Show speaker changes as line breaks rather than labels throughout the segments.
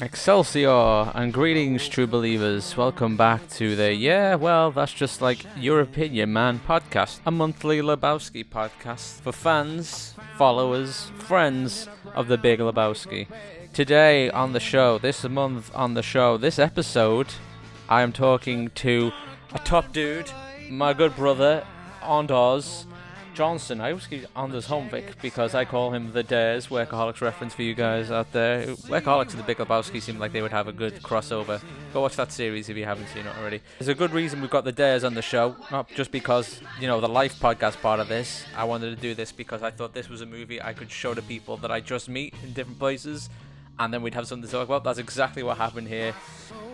Excelsior and greetings, true believers. Welcome back to the Yeah, well, that's just like your opinion, man podcast, a monthly Lebowski podcast for fans, followers, friends of the Big Lebowski. Today on the show, this month on the show, this episode, I am talking to a top dude, my good brother, Anders Johnson. I always keep Anders Holmvik because I call him the Ders, Workaholics reference for you guys out there. Workaholics and the Big Lebowski seem like they would have a good crossover. Go watch that series if you haven't seen it already. There's a good reason we've got the Ders on the show, not just because, you know, the Life podcast part of this. I wanted to do this because I thought this was a movie I could show to people that I just meet in different places and then we'd have something to talk about. That's exactly what happened here.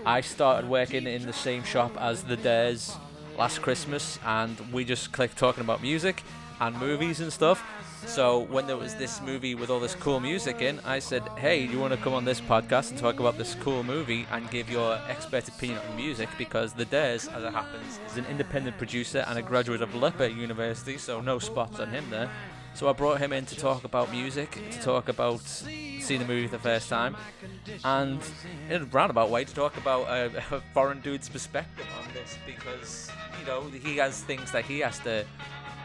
I started working in the same shop as the Ders last Christmas, and we just clicked talking about music and movies and stuff. So when there was this movie with all this cool music in, I said, "Hey, you want to come on this podcast and talk about this cool movie and give your expert opinion on music?" Because the Ders, as it happens, is an independent producer and a graduate of LIPA University, so no spots on him there. So I brought him in to talk about music, to talk about seeing the movie the first time, and in a roundabout way to talk about a, a foreign dude's perspective on this because you know he has things that he has to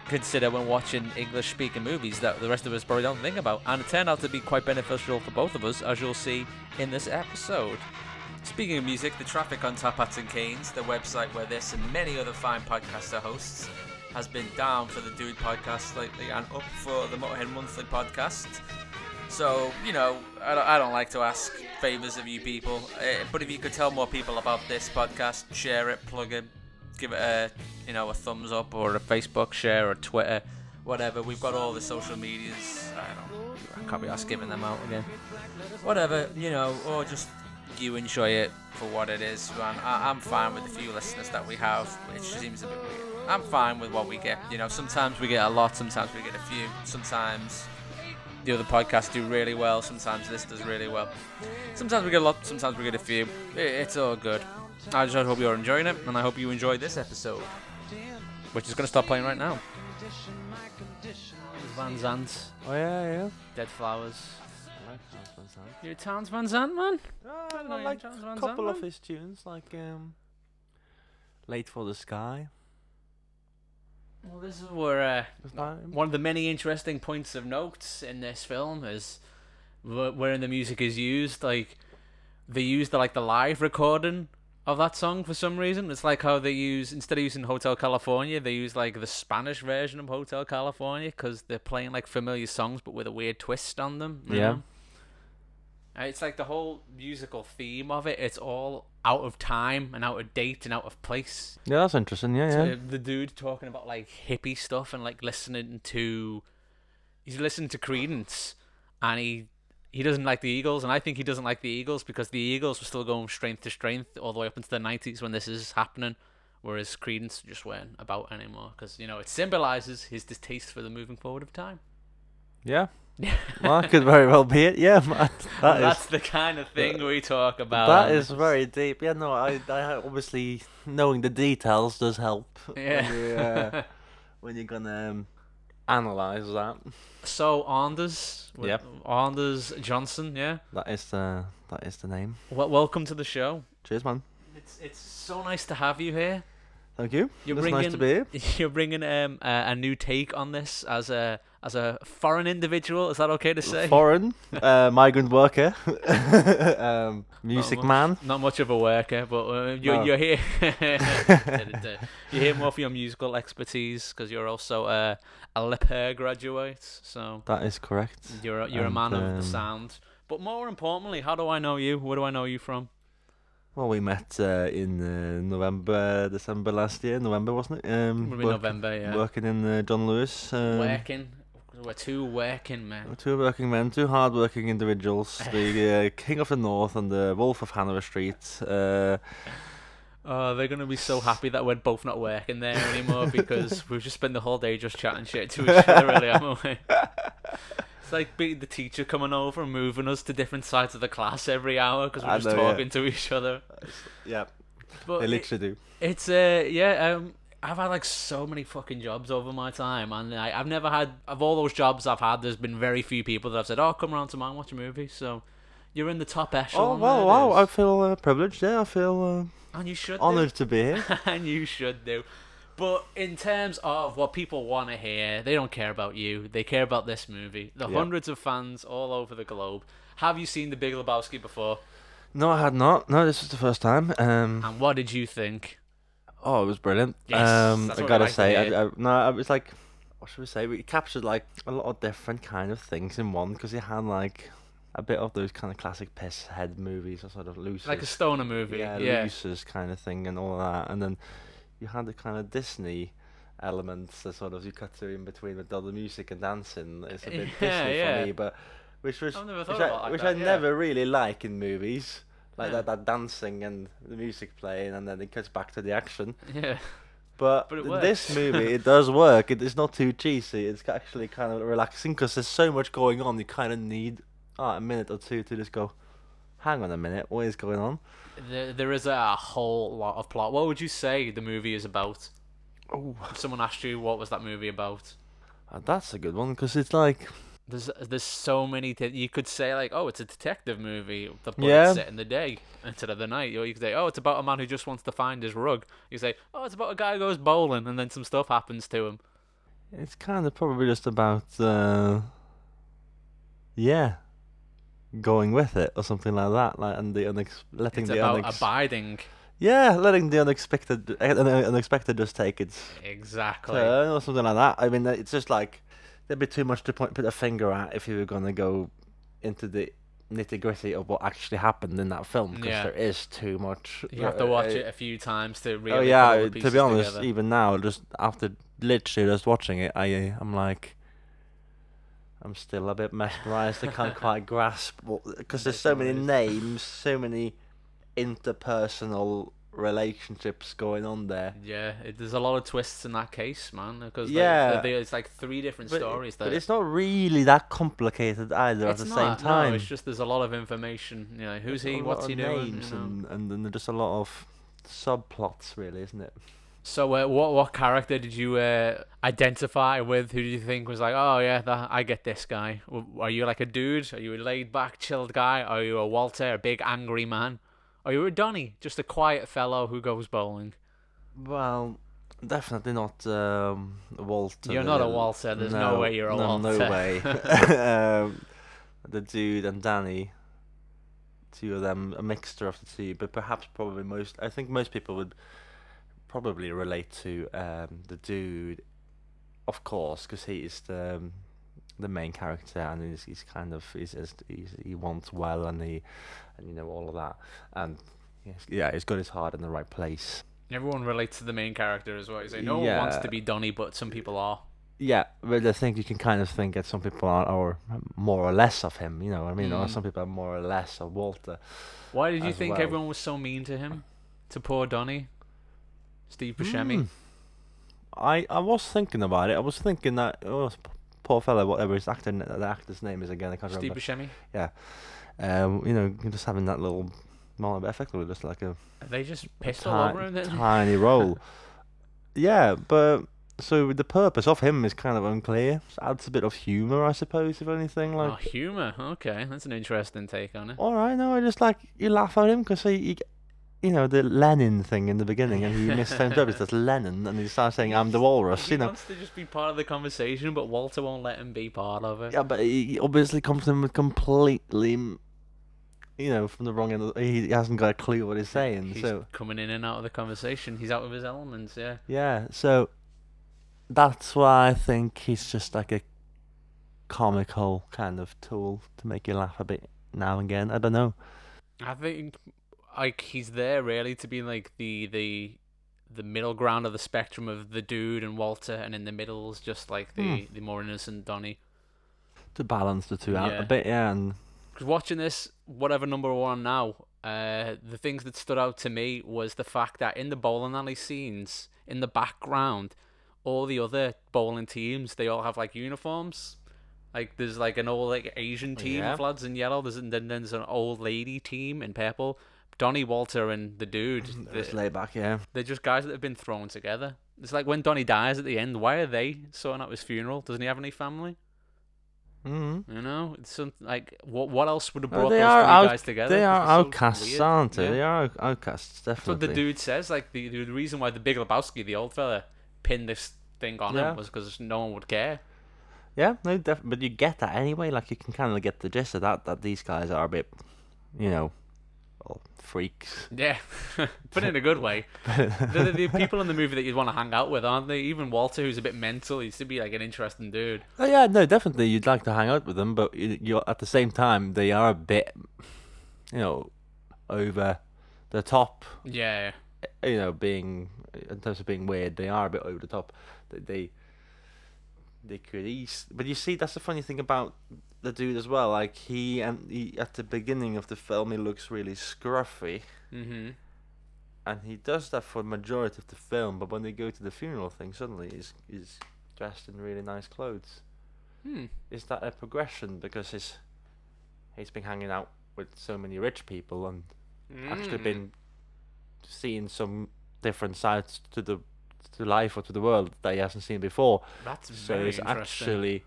consider when watching English speaking movies that the rest of us probably don't think about. And it turned out to be quite beneficial for both of us, as you'll see in this episode. Speaking of music, the traffic on Top Hats and Canes, the website where this and many other fine podcaster hosts, has been down for the Dude podcast lately and up for the Motorhead Monthly podcast. So, you know, I don't, I don't like to ask favors of you people, uh, but if you could tell more people about this podcast, share it, plug it, give it a you know a thumbs up or a Facebook share or Twitter, whatever. We've got all the social medias. I don't. I can't be asked giving them out again. Whatever you know, or just you enjoy it for what it is. Man, I, I'm fine with the few listeners that we have. which seems a bit weird. I'm fine with what we get. You know, sometimes we get a lot, sometimes we get a few, sometimes the other podcasts do really well, sometimes this does really well. Sometimes we get a lot, sometimes we get a few. It's all good. I just hope you're enjoying it, and I hope you enjoyed this episode, which is going to start playing right now. Van Zandt,
Oh yeah, yeah.
Dead Flowers.
I like Hans Van Sant.
You're a Townes Van Zandt, man?
Ah,
I know
I like
Hans
a
Van
couple
Sant,
of
man.
his tunes, like um, "Late for the Sky."
Well, this is where uh,
that him?
one of the many interesting points of notes in this film is wh- wherein the music is used. Like they use the like the live recording of that song for some reason. It's like how they use instead of using Hotel California, they use like the Spanish version of Hotel California because they're playing like familiar songs but with a weird twist on them.
Yeah.
know? It's like the whole musical theme of it. It's all out of time and out of date and out of place
Yeah, that's interesting. Yeah, yeah.
the dude talking about like hippie stuff and like listening to he's listening to Creedence and he he doesn't like the Eagles and I think he doesn't like the Eagles because the Eagles were still going strength to strength all the way up into the 90s when this is happening whereas Creedence just weren't about anymore because you know it symbolizes his distaste for the moving forward of time
Yeah. well, that could very well be it. Yeah, man. That is
that's the kind of thing we talk about
that is very deep. Yeah, no, I, I obviously knowing the details does help.
Yeah.
When, you, uh, when you're gonna um, analyze that.
so Anders
Yep.
Anders Johnson yeah
That is the that is the name.
well, welcome to the show
Cheers, man.
It's it's so nice to have you here.
Thank you.
You're
it's nice to
bringing-
be here.
You're bringing um a, a new take on this as a as a foreign individual. Is that okay to say?
Foreign, uh, migrant worker, um, music
much.
man.
Not much of a worker, but uh, you're
No.
you're here. you're here more for your musical expertise because you're also a a LIPA graduate. So
That is correct.
you're a, you're a
And,
man of
um,
the sound. But more importantly, how do I know you? Where do I know you from?
Well, we met uh, in uh, November, December last year. November, wasn't it? Um, work-
November, yeah.
Working in uh, John Lewis. Um,
working. We're two working men.
We're Two working men, two hard-working individuals. the uh, King of the North and the Wolf of Hanover Street. Uh,
Oh, they're gonna be so happy that we're both not working there anymore because we've just spent the whole day just chatting shit to each other, really, haven't we? It's like being the teacher coming over and moving us to different sides of the class every hour because we're
I
just
know, yeah.
talking to each other.
yeah,
But
they
it-
do.
it's uh yeah um I've had like so many fucking jobs over my time, and I, I've never had of all those jobs I've had. There's been very few people that I've said, "Oh, come around to and watch a movie." So, You're in the top
Oh
echelon.
well,
there,
wow! I feel uh, privileged. Yeah, I feel
and you should
uh,
do.
honoured to be here.
and you should do. But in terms of what people want to hear, they don't care about you. They care about this movie. The
Yeah.
hundreds of fans all over the globe. Have you seen The Big Lebowski before?
No, I had not. No, this was the first time. Um,
And what did you think?
Oh, it was brilliant.
Yes,
um,
that's
I
what we
gotta
like to
say. I, I, no, I was like, what should we say? We captured like a lot of different kind of things in one because you had like a bit of those kind of classic piss head movies, or sort of loose,
Like a stoner movie.
yeah,
Yeah.
Luces kind of thing and all that, and then you had the kind of Disney elements that sort of you cut through in between with all the music and dancing. It's a bit
Yeah,
Disney
yeah.
for me, but which was which I,
like
which
that,
I
yeah.
never really like in movies. Like
Yeah.
that, that dancing and the music playing, and then it cuts back to the action.
Yeah.
But,
But
this movie, it does work. It is not too cheesy. It's actually kind of relaxing because there's so much going on. You kind of need ah, a minute or two to just go, hang on a minute, what is going on?
There, there is a whole lot of plot. What would you say the movie is about?
Oh,
If someone asked you what was that movie about,
that's a good one because it's like,
there's there's so many. Th- you could say like, oh, it's a detective movie, but but
Yeah.
set in the day instead of the night. Or you could say, oh, it's about a man who just wants to find his rug. You say, oh, it's about a guy who goes bowling and then some stuff happens to him.
it's kind of probably just about, uh, yeah, going with it or something like that. Like and the unex- letting
It's
the
about
unex-
abiding.
yeah, letting the unexpected uh, unexpected just take its
Exactly.
turn or something like that. I mean, it's just like there'd be too much to point put a finger at if you were gonna go into the nitty gritty of what actually happened in that film because
Yeah.
there is too much.
you have to watch uh, it a few times to oh, really.
oh yeah, to be honest,
together.
even now, just after literally just watching it, I I'm like. I'm still a bit mesmerized. I can't quite grasp because there's so many names, so many interpersonal relationships going on there.
Yeah, it, there's a lot of twists in that case, man. Because
Yeah.
like, there- it's like three different
But,
stories.
but
that
it's not really that complicated either
it's
at the
not,
same time.
No, it's just there's a lot of information. You know, who's
There's
he? What's he doing?
Names
you know?
and, and then there's just a lot of subplots, really, isn't it?
So, uh, what what character did you uh, identify with? Who do you think was like, oh yeah, that, I get this guy? Are you like a dude? Are you a laid back, chilled guy? Are you a Walter, a big angry man? Are you a Donny, just a quiet fellow who goes bowling?
Well, definitely not um, Walter.
You're not a Walter, there's no way you're a
no, No way. um, the dude and Danny, two of them, a mixture of the two, but perhaps probably most. I think most people would probably relate to um, the dude, of course, because he is the um, the main character and he's, he's kind of he's, he's, he wants well and he and you know all of that and yeah he's got his heart in the right place.
Everyone relates to the main character as well. You say no one wants to be Donny, but some people are.
Yeah, but I think you can kind of think that some people are, are more or less of him, you know what I mean? Or
Mm.
some people are more or less of Walter.
Why did you think
well.
everyone was so mean to him? To poor Donny? Steve Buscemi?
Hmm. I, I was thinking about it. I was thinking that, oh, poor fella, whatever his actor, the actor's name is again, I can't
Steve
remember.
Buscemi?
Yeah, um, you know, just having that little, well, effectively just like a Are
They just pissed
ti-
all over him.
tiny role. yeah, but so the purpose of him is kind of unclear. Just adds a bit of humour, I suppose, if anything. Like,
oh, humour. Okay, that's an interesting take on it.
all right, no, I just like you laugh at him because he, he, you know, the Lenin thing in the beginning, and he misnamed up. He says Lennon, and he starts saying, "I'm the walrus,"
He
you know.
He wants to just be part of the conversation, but Walter won't let him be part of it.
Yeah, but he obviously comes in with completely, you know, from the wrong end. Of the, he, he hasn't got a clue what he's saying.
He's
so
coming in and out of the conversation. He's out of his elements, yeah.
yeah, so that's why I think he's just like a comical kind of tool to make you laugh a bit now and again. I don't know.
I think like he's there really to be like the the the middle ground of the spectrum of the dude and Walter, and in the middle is just like the
Hmm.
the more innocent Donny.
To balance the two out
Yeah.
a bit, yeah, and
Because watching this, whatever number one now, uh, the things that stood out to me was the fact that in the bowling alley scenes, in the background, all the other bowling teams, they all have like uniforms. Like there's like an old like Asian team
Yeah.
of lads in yellow. There's and then there's an old lady team in purple. Donny Walter and the dude,
it's
they,
laid back, yeah.
they're just guys that have been thrown together. It's like when Donny dies at the end. Why are they sorting out his funeral? Doesn't he have any family?
Mm-hmm.
You know, it's something like what? What else would have brought
they
those
are
three
out-
guys together?
They are
It's so
outcasts, aren't they?
Yeah.
They are out- outcasts,
That's what the dude says. Like the, the reason why the Big Lebowski, the old fella, pinned this thing on
Yeah.
him was because no one would care.
Yeah, no, def- but you get that anyway. Like you can kind of get the gist of that. That these guys are a bit, you know, well, freaks.
Yeah, but in a good way. They're the, the people in the movie that you'd want to hang out with, aren't they? Even Walter, who's a bit mental, he used to be like an interesting dude.
Oh yeah, no, definitely you'd like to hang out with them, but you, you're at the same time they are a bit, you know, over the top.
Yeah,
You know, being in terms of being weird, they are a bit over the top. They they, they could ease, but you see, that's the funny thing about the dude as well. Like he and he at the beginning of the film, he looks really scruffy.
hmm
and he does that for the majority of the film. But when they go to the funeral thing, suddenly he's he's dressed in really nice clothes.
Hmm.
Is that a progression because he's he's been hanging out with so many rich people and actually
Mm.
been seeing some different sides to the to life or to the world that he hasn't seen before.
That's
So
very
it's actually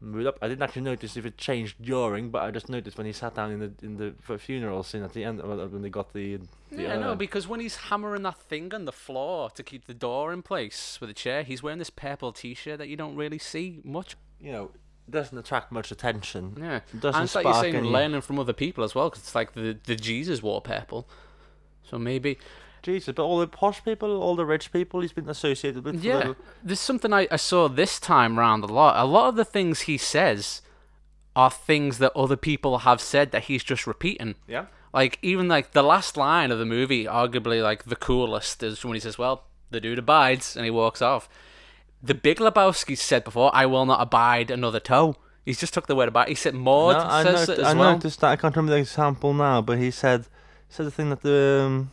moved up. I didn't actually notice if it changed during, but I just noticed when he sat down in the in the funeral scene at the end uh, when they got the the
Yeah, no, because when he's hammering that thing on the floor to keep the door in place with a chair, he's wearing this purple T-shirt that you don't really see much.
you know, doesn't attract much attention.
Yeah,
doesn't
and it's like you're saying,
any-
learning from other people as well, because it's like the the Jesus wore purple. So maybe
Jesus, but all the posh people, all the rich people he's been associated with.
Yeah,
the-
there's something I, I saw this time round a lot. A lot of the things he says are things that other people have said that he's just repeating.
yeah.
Like even like the last line of the movie, arguably like the coolest is when he says, "Well, the dude abides," and he walks off. The Big Lebowski said before, "I will not abide another toe." He's just took the word abide. He said Maud
No, I,
says
not-
it as
I
well.
noticed that. I can't remember the example now, but he said said the thing that the um,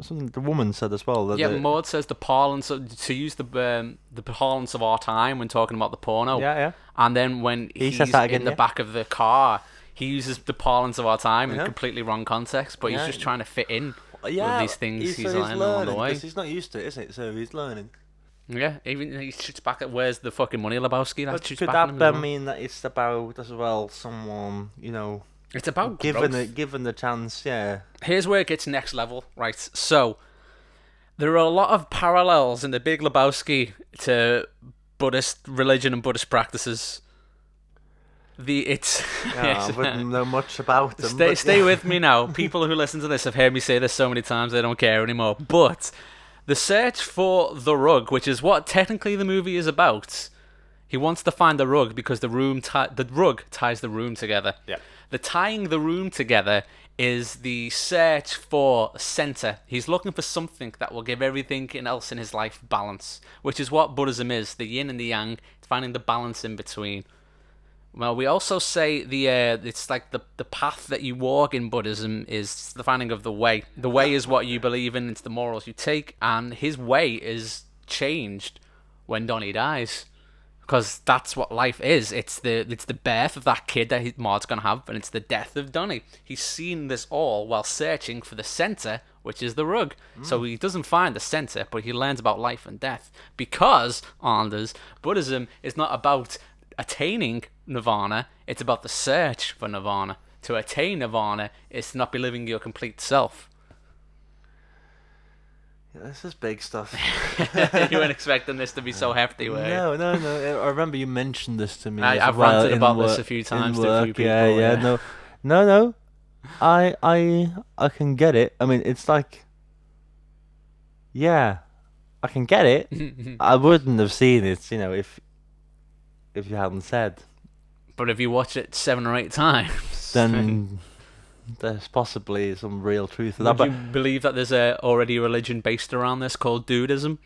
something the woman said as well. That
Yeah,
the,
Maud says the parlance of, to use the um, the parlance of our time when talking about the porno.
yeah, yeah.
And then when
He
he's
that
in the
yeah.
back of the car, he uses the parlance of our time in completely wrong context, but
Yeah.
he's just trying to fit in
Yeah,
with these things he's,
so
learning along the
learning, he's not used to it, is it? So he's learning.
Yeah, even he shoots back at where's the fucking money, Lebowski? That
But could that
at him as
then
well.
mean that it's about as well someone you know
It's about
given
growth.
the given the chance? Yeah.
Here's where it gets next level, right? So there are a lot of parallels in the Big Lebowski to Buddhist religion and Buddhist practices. The it's
Yeah,
yes.
I wouldn't know much about them.
Stay,
but
stay
yeah.
with me now. People who listen to this have heard me say this so many times they don't care anymore. But the search for the rug, which is what technically the movie is about, he wants to find the rug because the room ti- the rug ties the room together.
Yeah.
The tying the room together is the search for center. He's looking for something that will give everything else in his life balance, which is what Buddhism is: the yin and the yang. Finding the balance in between. Well, we also say the uh, it's like the the path that you walk in Buddhism is the finding of the way. The way is what you believe in. It's the morals you take, and his way is changed when Donny dies, because that's what life is. It's the it's the birth of that kid that Maud's gonna have, and it's the death of Donny. He's seen this all while searching for the center, which is the rug. So mm. he doesn't find the center, but he learns about life and death because Anders Buddhism is not about attaining nirvana, it's about the search for nirvana. To attain nirvana is to not be living your complete self.
Yeah, this is big stuff.
you weren't expecting this to be so hefty, were you?
No, no, no. I remember you mentioned this to me.
I, I've
well
ranted about this a few times to a few
work, Yeah,
people,
yeah,
yeah.
no, no, no. I, I, I can get it. I mean, it's like, yeah, I can get it. I wouldn't have seen it, you know, if, if you hadn't said.
But if you watch it seven or eight times,
Then there's possibly some real truth to that.
would
But
you believe that there's a already a religion based around this called Dudism?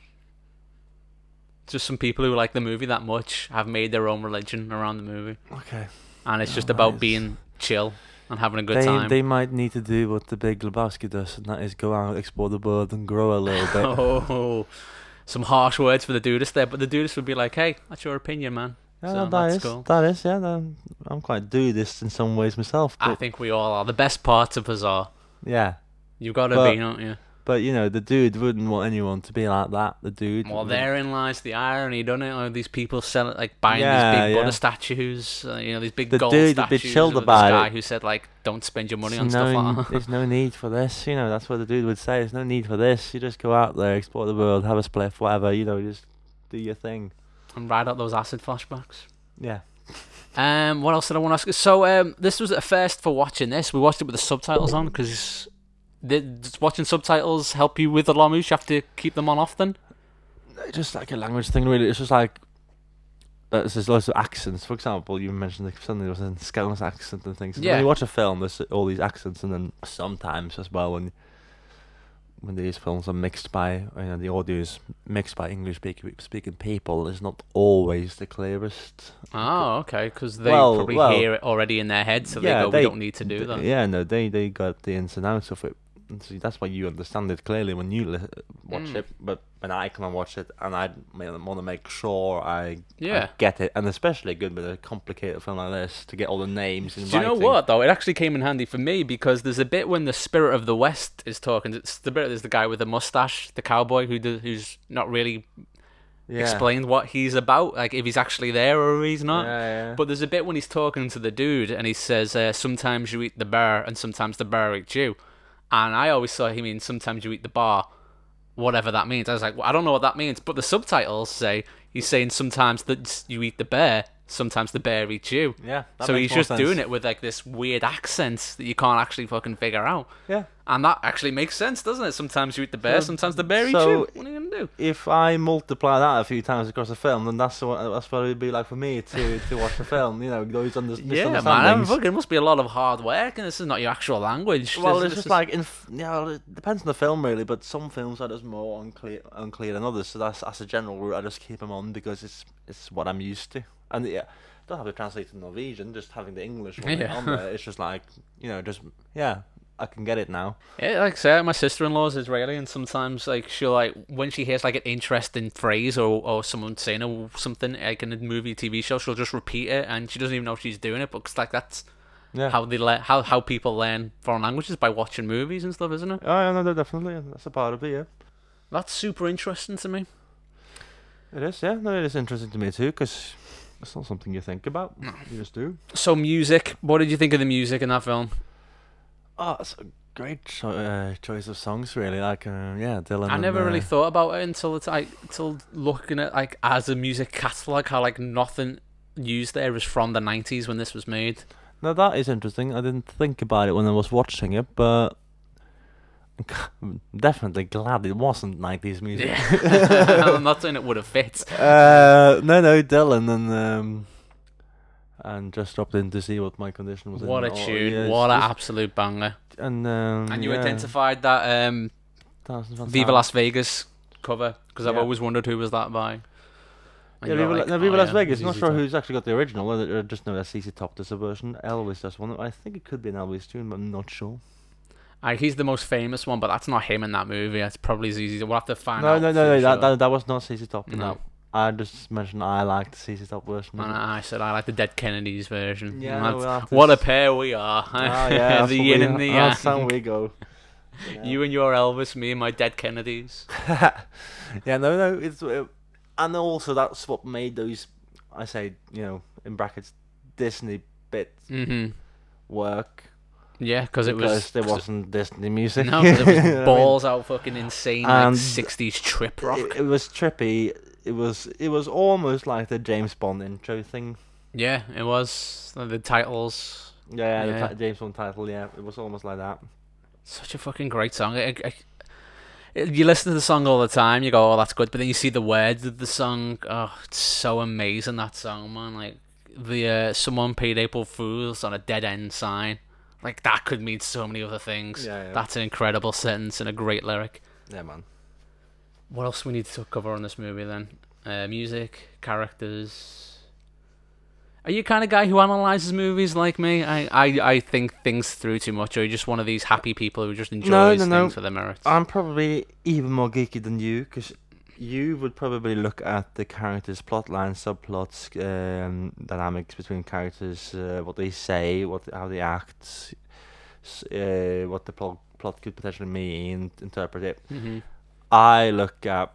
Just some people who like the movie that much have made their own religion around the movie,
okay,
and it's just
Oh,
about
nice.
being chill and having a good
they
time.
they might need to do what the Big Lebowski does, and that is go out, explore the world, and grow a little bit.
oh, some harsh words for the Dudist there, but the Dudist would be like, "Hey, that's your opinion, man."
Yeah,
So
that is
cool.
that is yeah. I'm quite do this in some ways myself,
I think we all are. The best parts of us are.
yeah.
You've gotta
But-
be, don't you?
But you know, the dude wouldn't want anyone to be like that. The dude.
Well, therein lies the irony, doesn't it? Like, these people selling, like buying
Yeah,
these big
yeah.
Buddha statues, uh, you know, these big
The
gold
dude
statues
chilled
of
about
this guy
it.
who said like, "Don't spend your money
There's
on
no,
stuff like that."
There's no need for this. You know, that's what the dude would say. There's no need for this. You just go out there, explore the world, have a spliff, whatever. You know, just do your thing.
And ride out those acid flashbacks.
Yeah.
Um, what else did I want to ask? So, um, this was a first for watching this. We watched it with the subtitles on because watching subtitles help you with the language? You have to keep them on often.
Just like a language thing, really. It's just like uh, there's lots of accents. For example, you mentioned like suddenly there was a Scouse accent and things.
Yeah.
When you watch a film, there's all these accents, and then sometimes as well when when these films are mixed by, you know, the audio is mixed by English speaking speaking people, it's not always the clearest.
Oh, okay, because they
Well-
probably
well-
hear it already in their head, so they
Yeah,
go,
they-
"We don't need to do that."
Yeah, no, they they got the ins and outs of it. And See, that's why you understand it clearly when you li- watch
Mm.
it. But when I come and watch it, and I want to make sure I, I
Yeah.
get it, and especially good with a complicated film like this to get all the names. In
Do you know what though? It actually came in handy for me because there's a bit when the spirit of the West is talking. It's the bit there's the guy with the mustache, the cowboy who does, who's not really
Yeah.
explained what he's about, like if he's actually there or he's not.
Yeah, yeah.
But there's a bit when he's talking to the dude and he says, uh, "Sometimes you eat the bear and sometimes the bear eats you," and I always saw he means sometimes you eat the bar, whatever that means. I was like, well, I don't know what that means, but the subtitles say he's saying sometimes that you eat the bear, sometimes the bear eats you.
yeah.
So he's just
sense.
doing it with like this weird accent that you can't actually fucking figure out.
Yeah.
And that actually makes sense, doesn't it? Sometimes you eat the bear,
So-
sometimes the bear eats you. What are you gonna do?
If I multiply that a few times across the film, then that's what that's what it would be like for me to to watch the film. You know, those under-
Yeah, man, fucking it must be a lot of hard work, and this is not your actual language.
Well,
This-
it's
this
just
is-
like in you know, it depends on the film really, but some films are just more unclear unclear than others. So that's as a general rule, I just keep them on because it's it's what I'm used to. And yeah, don't have to translate to Norwegian, just having the English one
Yeah.
on there. It's just like you know, just yeah, I can get it now.
Yeah, like I say, my sister-in-law is Israeli, and sometimes like she'll like when she hears like an interesting phrase or or someone saying or something like in a movie, TV show, she'll just repeat it, and she doesn't even know she's doing it, but 'cause, like that's
Yeah.
how they le- how how people learn foreign languages by watching movies and stuff, isn't it?
Oh yeah, no, no, definitely. That's a part of it. Yeah,
That's super interesting to me.
it is. Yeah, no, it is interesting to me too because it's not something you think about. You just do.
So music, what did you think of the music in that film?
Oh, it's a great cho- uh, choice of songs, really. Like, uh, yeah, Dylan.
I
and,
never really
uh,
thought about it until it's like until looking at like as a music catalog, how like nothing used there is from the nineties when this was made.
Now that is interesting. I didn't think about it when I was watching it, but I'm definitely glad it wasn't 90s music.
Yeah, I'm not saying it would have fit.
Uh, no, no, Dylan and um, and just dropped in to see what my condition was.
What a
in. Oh,
tune!
yeah,
what an absolute banger!
and um,
And you
yeah,
identified that um, Viva Las Vegas cover because I've always wondered who was that by. And
Yeah, Viva,
like,
no, Viva
"Oh,
Las Vegas. Not sure
Top."
who's actually got the original. I I just know that ZZ Top does a version. Elvis does one. I think it could be an Elvis tune, but I'm not sure.
Uh, he's the most famous one, but that's not him in that movie. It's probably ZZ. We'll have to find
No,
out.
no, no, no. That, that that was not ZZ Top.
No.
No. I just mentioned I liked ZZ Top version.
And. I said I like the Dead Kennedys version.
Yeah, we'll
what a pair we are.
Ah, yeah,
the yin and the
That's how we go.
You and your Elvis, me and my Dead Kennedys.
yeah, no, no. It's uh, and also that's what made those. I say, you know, in brackets, Disney bits
hmm
work
Yeah, because it
because
was.
there
'cause
wasn't Disney music.
No, 'cause it was
You know what I mean?
balls out fucking insane, like
And
60s trip rock.
It, it was trippy. It was it was almost like the James Bond intro thing.
Yeah, it was. The titles.
Yeah,
Yeah.
the ti- James Bond title. Yeah, it was almost like that.
Such a fucking great song. I, I, you listen to the song all the time, you go, oh, that's good. But then you see the words of the song. Oh, it's so amazing, that song, man. Like, the uh, someone paid April Fools on a dead end sign. Like, that could mean so many other things.
Yeah, yeah.
That's an incredible sentence and a great lyric.
Yeah, man.
What else we need to cover on this movie then? Uh, music, characters. Are you kind of guy who analyzes movies like me? I, I, I think things through too much, or are you just one of these happy people who just enjoys
no,
things
no.
for their merits?
I'm probably even more geeky than you because you would probably look at the characters' plot lines, subplots, um, dynamics between characters, uh, what they say, what how they act. uh, what the plot plot could potentially mean, interpret it.
hmm
I look at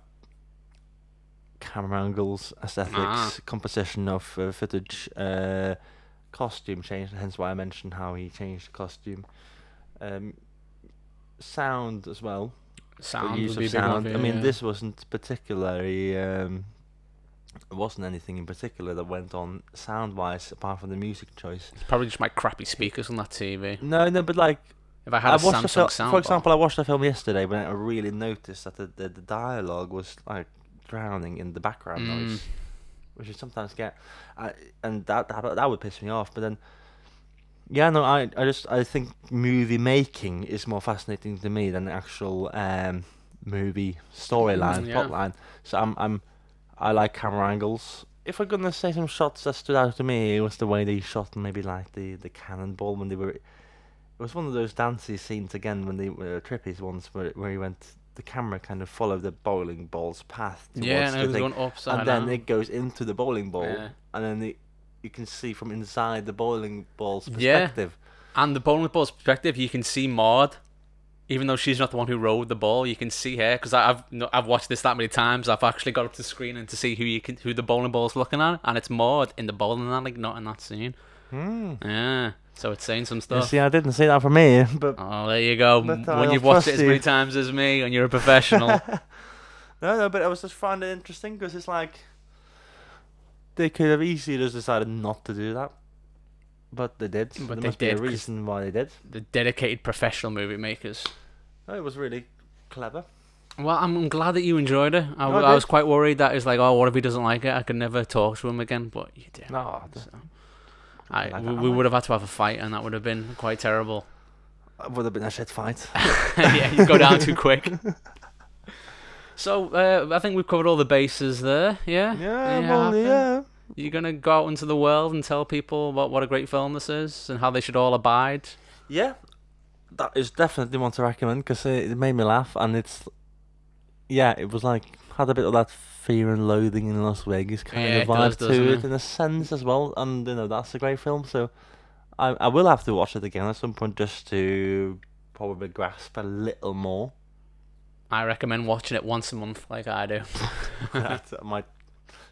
camera angles, aesthetics,
Ah.
composition of uh, footage, uh, costume change. Hence why I mentioned how he changed the costume. Um, sound as well.
Sound
use of sound. I mean,
yeah.
this wasn't particularly. Um, it wasn't anything in particular that went on sound-wise, apart from the music choice.
It's probably just my crappy speakers on that TV.
No, no, but like
If I had
I
a Samsung
film.
soundbar,
For example, I watched a film yesterday, but I really noticed that the, the, the dialogue was like drowning in the background
Mm.
noise, which you sometimes get, I, and that, that that would piss me off. But then, yeah, no, I I just I think movie making is more fascinating to me than the actual um, movie storyline
Mm, yeah.
plotline. So I'm I'm I like camera angles. If we're gonna say some shots that stood out to me, it was the way they shot maybe like the the cannonball when they were. It was one of those dancey scenes again when they were trippies ones where where he went. The camera kind of followed the bowling ball's path towards
yeah, and
the
it was
thing,
going upside
and then
down.
it goes into the bowling ball,
Yeah.
and then the, you can see from inside the bowling ball's
Yeah.
perspective.
And the bowling ball's perspective, you can see Maud, even though she's not the one who rode the ball. You can see her because I've I've watched this that many times. I've actually got up to the screen and to see who you can who the bowling ball's looking at, and it's Maud in the bowling alley, not in that scene.
Hmm.
Yeah, so it's saying some
You
stuff.
see, I didn't see that for me, but
Oh, there you go. When you've watched it as many
you.
times as me, and you're a professional.
no, no. But I was just finding it interesting because it's like they could have easily just decided not to do that, but they did.
But
there
they
must be
did,
a
'cause-
reason why they did.
the dedicated professional movie makers.
No, it was really clever.
Well, I'm, glad that you enjoyed it. I,
No, I
I was quite worried that it's like, oh, what if he doesn't like it? I could never talk to him again. But you did.
No,
So,
I
I,
like
we, we would have had to have a fight, and that would have been quite terrible.
it would have been a shit fight.
yeah, you go down too quick. So uh, I think we've covered all the bases there. Yeah.
yeah,
You
well, yeah.
You're gonna go out into the world and tell people what what a great film this is and how they should all abide.
Yeah, that is definitely one to recommend because it, it made me laugh and it's yeah, it was like had a bit of that fear and loathing in Las Vegas kind
Yeah,
of
it does,
vibe to it
it?
in a sense as well, and you know that's a great film. So I I will have to watch it again at some point just to probably grasp a little more.
I recommend watching it once a month, like I do.
I might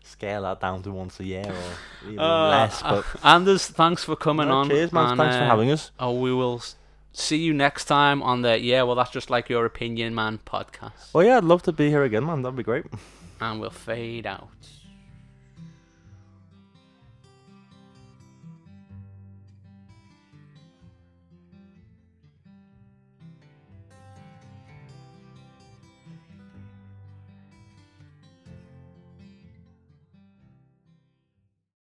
scale that down to once a year or even
Uh,
less. But
Anders, thanks for coming
No,
on.
cheers, man.
and,
Thanks for
uh,
having us.
Oh, we will see you next time on the Yeah, well, that's just like your opinion, man podcast.
Oh yeah, I'd love to be here again, man. That'd be great.
And we'll fade out.